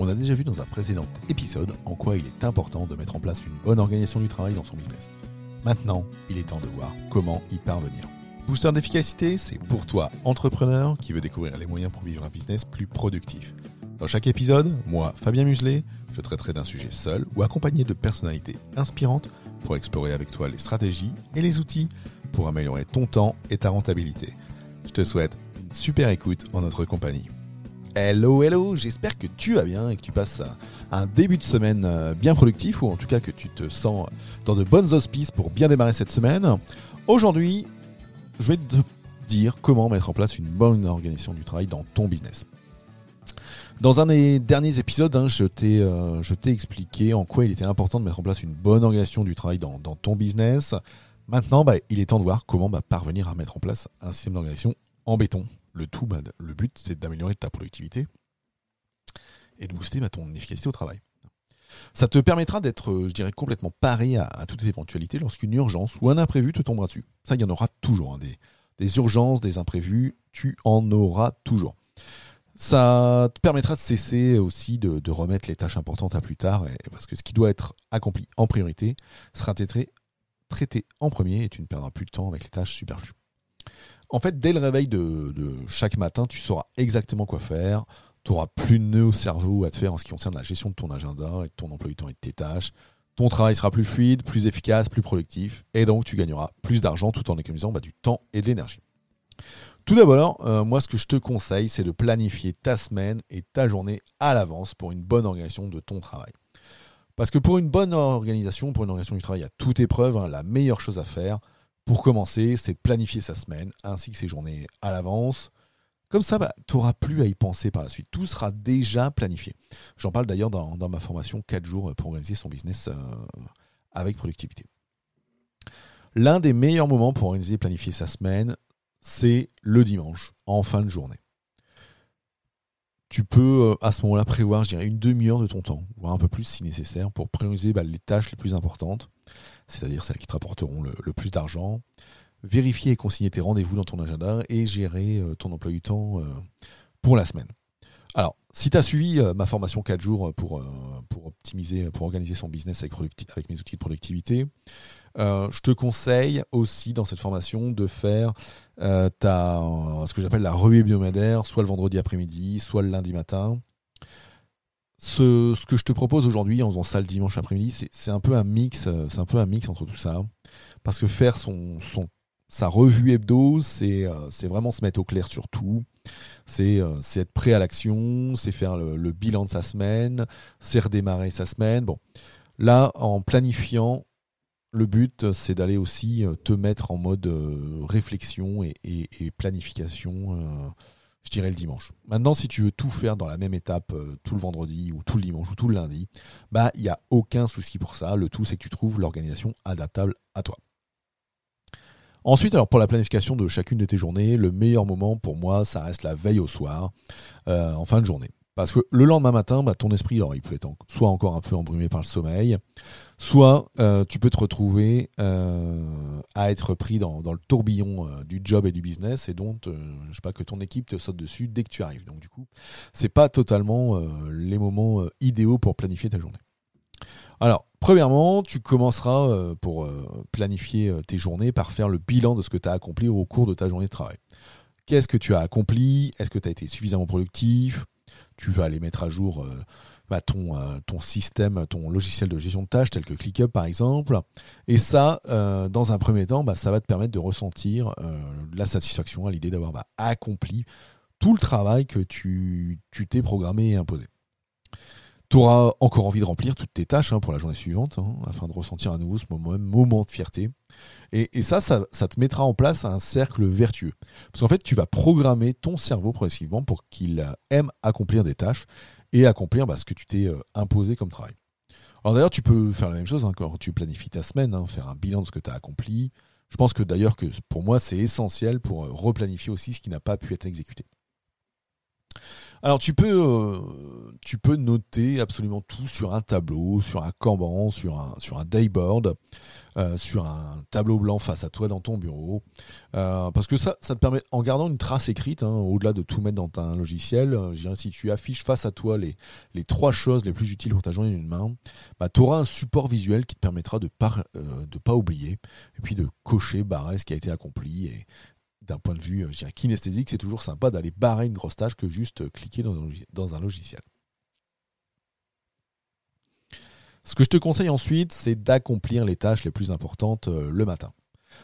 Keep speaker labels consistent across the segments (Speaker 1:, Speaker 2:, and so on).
Speaker 1: On a déjà vu dans un précédent épisode en quoi il est important de mettre en place une bonne organisation du travail dans son business. Maintenant, il est temps de voir comment y parvenir. Booster d'efficacité, c'est pour toi, entrepreneur, qui veut découvrir les moyens pour vivre un business plus productif. Dans chaque épisode, moi, Fabien Muselet, je traiterai d'un sujet seul ou accompagné de personnalités inspirantes pour explorer avec toi les stratégies et les outils pour améliorer ton temps et ta rentabilité. Je te souhaite une super écoute en notre compagnie. Hello, hello, j'espère que tu vas bien et que tu passes un début de semaine euh, bien productif ou en tout cas que tu te sens dans de bonnes auspices pour bien démarrer cette semaine. Aujourd'hui, je vais te dire comment mettre en place une bonne organisation du travail dans ton business. Dans un des derniers épisodes, hein, euh, je t'ai expliqué en quoi il était important de mettre en place une bonne organisation du travail dans, ton business. Maintenant, bah, il est temps de voir comment bah, parvenir à mettre en place un système d'organisation en béton le tout, bah, le but, c'est d'améliorer ta productivité et de booster bah, ton efficacité au travail. Ça te permettra d'être, euh, je dirais, complètement paré à, toutes les éventualités lorsqu'une urgence ou un imprévu te tombera dessus. Ça, il y en aura toujours. Hein, des, urgences, des imprévus, tu en auras toujours. Ça te permettra de cesser aussi de, remettre les tâches importantes à plus tard, parce que ce qui doit être accompli en priorité sera traité en premier et tu ne perdras plus de temps avec les tâches superflues. En fait, dès le réveil de, chaque matin, tu sauras exactement quoi faire. Tu n'auras plus de nœuds au cerveau à te faire en ce qui concerne la gestion de ton agenda et de ton emploi du temps et de tes tâches. Ton travail sera plus fluide, plus efficace, plus productif, et donc tu gagneras plus d'argent tout en économisant bah, du temps et de l'énergie. Tout d'abord, euh, moi ce que je te conseille, c'est de planifier ta semaine et ta journée à l'avance pour une bonne organisation de ton travail. Parce que pour une bonne organisation, pour une organisation du travail à toute épreuve, hein, la meilleure chose à faire, pour commencer, c'est de planifier sa semaine ainsi que ses journées à l'avance. Comme ça, bah, tu n'auras plus à y penser par la suite. Tout sera déjà planifié. J'en parle d'ailleurs dans, ma formation 4 jours pour organiser son business euh, avec productivité. L'un des meilleurs moments pour organiser et planifier sa semaine, c'est le dimanche, en fin de journée. Tu peux euh, à ce moment-là prévoir, je dirais, une demi-heure de ton temps, voire un peu plus si nécessaire, pour prioriser bah, les tâches les plus importantes c'est-à-dire celles qui te rapporteront le, plus d'argent. Vérifier et consigner tes rendez-vous dans ton agenda et gérer euh, ton emploi du temps euh, pour la semaine. Alors, si tu as suivi euh, ma formation 4 jours pour, pour optimiser, pour organiser son business avec, mes outils de productivité, je te conseille aussi dans cette formation de faire ta, ce que j'appelle la revue hebdomadaire, soit le vendredi après-midi, soit le lundi matin. Ce, que je te propose aujourd'hui en faisant ça le dimanche après-midi, c'est un peu un mix, euh, c'est un peu un mix entre tout ça. Parce que faire son, son sa revue hebdo, c'est euh, vraiment se mettre au clair sur tout. Euh, c'est être prêt à l'action, c'est faire le, bilan de sa semaine, c'est redémarrer sa semaine. Bon, là, en planifiant, le but, c'est d'aller aussi te mettre en mode réflexion et, planification je dirais le dimanche. Maintenant, si tu veux tout faire dans la même étape euh, tout le vendredi ou tout le dimanche ou tout le lundi, bah il n'y a aucun souci pour ça. Le tout, c'est que tu trouves l'organisation adaptable à toi. Ensuite, alors pour la planification de chacune de tes journées, le meilleur moment pour moi, ça reste la veille au soir, euh, en fin de journée. Parce que le lendemain matin, bah, ton esprit, alors il peut être soit encore un peu embrumé par le sommeil, soit euh, tu peux te retrouver euh, à être pris dans, le tourbillon du job et du business et donc je sais pas que ton équipe te saute dessus dès que tu arrives. Donc du coup, c'est pas totalement les moments idéaux pour planifier ta journée. Alors, premièrement, tu commenceras pour planifier tes journées par faire le bilan de ce que tu as accompli au cours de ta journée de travail. Qu'est-ce que tu as accompli? Est-ce que tu as été suffisamment productif? Tu vas aller mettre à jour euh, bah, ton, euh, système, ton logiciel de gestion de tâches tel que ClickUp par exemple. Et ça, euh, dans un premier temps, bah, ça va te permettre de ressentir la satisfaction à l'idée d'avoir bah, accompli tout le travail que tu t'es programmé et imposé. Tu auras encore envie de remplir toutes tes tâches hein, pour la journée suivante, hein, afin de ressentir à nouveau ce moment, moment de fierté. Et, ça, ça, te mettra en place un cercle vertueux. Parce qu'en fait, tu vas programmer ton cerveau progressivement pour qu'il aime accomplir des tâches et accomplir bah, ce que tu t'es euh, imposé comme travail. Alors d'ailleurs, tu peux faire la même chose hein, quand tu planifies ta semaine, hein, faire un bilan de ce que tu as accompli. Je pense que d'ailleurs que pour moi, c'est essentiel pour replanifier aussi ce qui n'a pas pu être exécuté. Alors tu peux, euh, tu peux noter absolument tout sur un tableau, sur un Kanban, sur un, sur un dayboard, euh, sur un tableau blanc face à toi dans ton bureau. Euh, parce que ça, ça te permet, en gardant une trace écrite, hein, au-delà de tout mettre dans un logiciel, dirais, si tu affiches face à toi les, les trois choses les plus utiles pour ta journée d'une main, bah, tu auras un support visuel qui te permettra de ne pas oublier, et puis de cocher, barrer ce qui a été accompli, et, d'un point de vue euh, kinesthésique, c'est toujours sympa d'aller barrer une grosse tâche que juste euh, cliquer dans un, logiciel. Ce que je te conseille ensuite, c'est d'accomplir les tâches les plus importantes euh, le matin.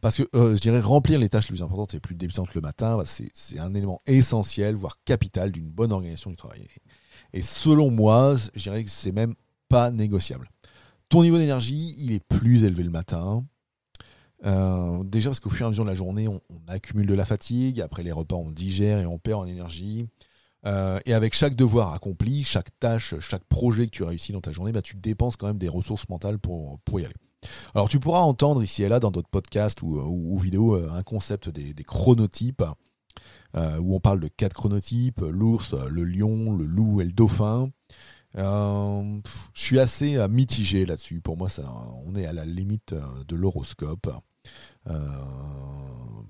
Speaker 1: Parce que je dirais remplir les tâches les plus importantes et les plus débutantes le matin, c'est un élément essentiel, voire capital d'une bonne organisation du travail. Et selon moi, je dirais que c'est même pas négociable. Ton niveau d'énergie, il est plus élevé le matin. Euh, déjà parce qu'au fur et à mesure de la journée, on, accumule de la fatigue. Après les repas, on digère et on perd en énergie. Euh, et avec chaque devoir accompli, chaque tâche, chaque projet que tu réussis dans ta journée, bah, tu dépenses quand même des ressources mentales pour, pour y aller. Alors tu pourras entendre ici et là dans d'autres podcasts ou, ou, vidéos euh, un concept des, chronotypes, où on parle de quatre chronotypes, l'ours, le lion, le loup et le dauphin. je suis assez mitigé là-dessus. Pour moi, ça, on est à la limite de l'horoscope. Euh,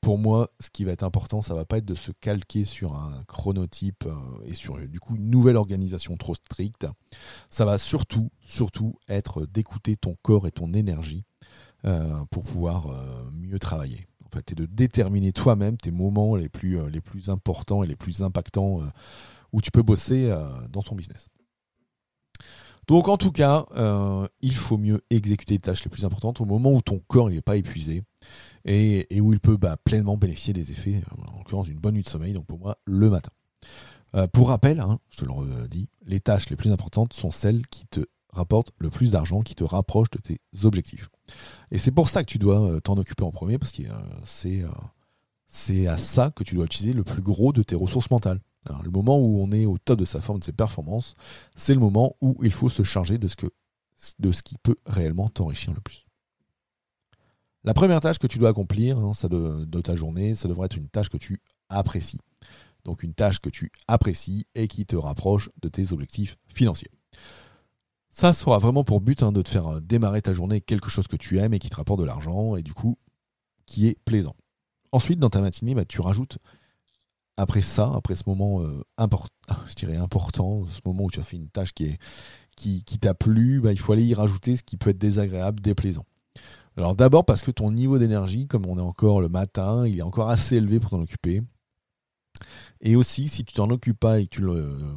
Speaker 1: pour moi, ce qui va être important, ça va pas être de se calquer sur un chronotype euh, et sur du coup une nouvelle organisation trop stricte. Ça va surtout, surtout être d'écouter ton corps et ton énergie euh, pour pouvoir mieux travailler. En fait, et de déterminer toi-même tes moments les plus, les plus importants et les plus impactants où tu peux bosser dans ton business. Donc en tout cas, euh, il faut mieux exécuter les tâches les plus importantes au moment où ton corps n'est pas épuisé et, où il peut bah, pleinement bénéficier des effets, euh, en l'occurrence d'une bonne nuit de sommeil, donc pour moi le matin. Euh, pour rappel, hein, je te le redis, les tâches les plus importantes sont celles qui te rapportent le plus d'argent, qui te rapprochent de tes objectifs. Et c'est pour ça que tu dois t'en occuper en premier, parce que c'est à ça que tu dois utiliser le plus gros de tes ressources mentales le moment où on est au top de sa forme, de ses performances, c'est le moment où il faut se charger de ce, qui peut réellement t'enrichir le plus. La première tâche que tu dois accomplir hein, de, ta journée, ça devrait être une tâche que tu apprécies. Donc une tâche que tu apprécies et qui te rapproche de tes objectifs financiers. Ça sera vraiment pour but hein, de te faire euh, démarrer ta journée quelque chose que tu aimes et qui te rapporte de l'argent et du coup qui est plaisant. Ensuite, dans ta matinée, bah, tu rajoutes après ça, après ce moment euh, important, je dirais important, ce moment où tu as fait une tâche qui qui, t'a plu, bah, il faut aller y rajouter ce qui peut être désagréable, déplaisant. Alors d'abord parce que ton niveau d'énergie, comme on est encore le matin, il est encore assez élevé pour t'en occuper. Et aussi, si tu t'en occupes pas et que tu,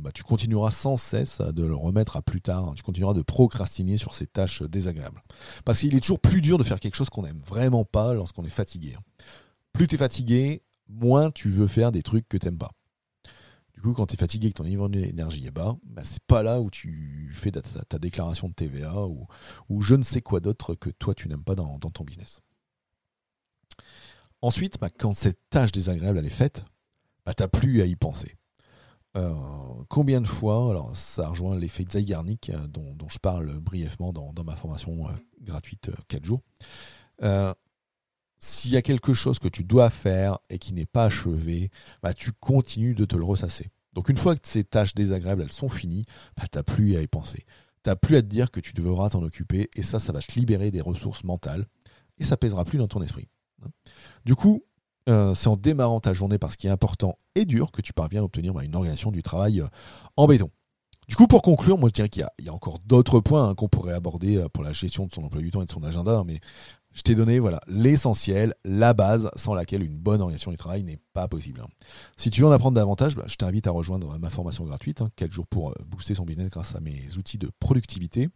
Speaker 1: bah, continueras sans cesse de le remettre à plus tard, tu continueras de procrastiner sur ces tâches désagréables. Parce qu'il est toujours plus dur de faire quelque chose qu'on n'aime vraiment pas lorsqu'on est fatigué. Plus tu es fatigué, moins tu veux faire des trucs que t'aimes pas. Du coup, quand tu es fatigué et que ton niveau d'énergie est bas, bah, c'est pas là où tu fais ta, déclaration de TVA ou, je ne sais quoi d'autre que toi tu n'aimes pas dans, ton business. Ensuite, bah, quand cette tâche désagréable est faite, bah, tu n'as plus à y penser. Euh, combien de fois, alors ça rejoint l'effet Zeigarnik euh, dont, dont, je parle brièvement dans, ma formation euh, gratuite 4 jours s'il y a quelque chose que tu dois faire et qui n'est pas achevé, bah, tu continues de te le ressasser. Donc une fois que ces tâches désagréables elles sont finies, bah, tu n'as plus à y penser. Tu n'as plus à te dire que tu devras t'en occuper et ça, ça va te libérer des ressources mentales et ça pèsera plus dans ton esprit. Du coup, euh, c'est en démarrant ta journée par ce qui est important et dur que tu parviens à obtenir bah, une organisation du travail euh, en béton. Du coup, pour conclure, moi je dirais qu'il y, a encore d'autres points hein, qu'on pourrait aborder euh, pour la gestion de son emploi du temps et de son agenda, mais je t'ai donné voilà l'essentiel, la base sans laquelle une bonne organisation du travail n'est pas possible. Hein. Si tu veux en apprendre davantage, bah, je t'invite à rejoindre ma formation gratuite, 4 hein, jours pour euh, booster son business grâce à mes outils de productivité.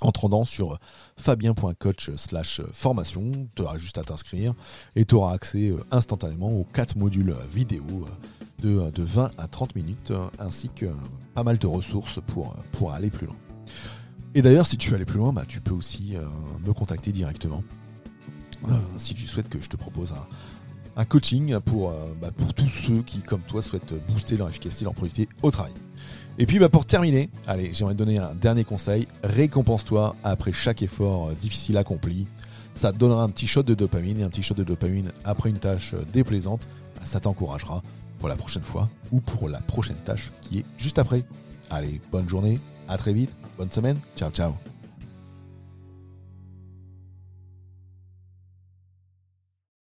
Speaker 1: En te sur fabien.coach slash formation, tu auras juste à t'inscrire et tu auras accès euh, instantanément aux 4 modules vidéo euh, de, de 20 à 30 minutes ainsi que pas mal de ressources pour aller plus loin. Et d'ailleurs, si tu veux aller plus loin, bah, tu peux aussi euh, me contacter directement. Euh, si tu souhaites que je te propose un coaching pour, euh, bah, pour tous ceux qui, comme toi, souhaitent booster leur efficacité, leur productivité au travail. Et puis bah, pour terminer, allez, j'aimerais te donner un dernier conseil. Récompense-toi après chaque effort difficile accompli. Ça te donnera un petit shot de dopamine et un petit shot de dopamine après une tâche déplaisante. Ça t'encouragera pour la prochaine fois ou pour la prochaine tâche qui est juste après. Allez, bonne journée, à très vite, bonne semaine, ciao ciao.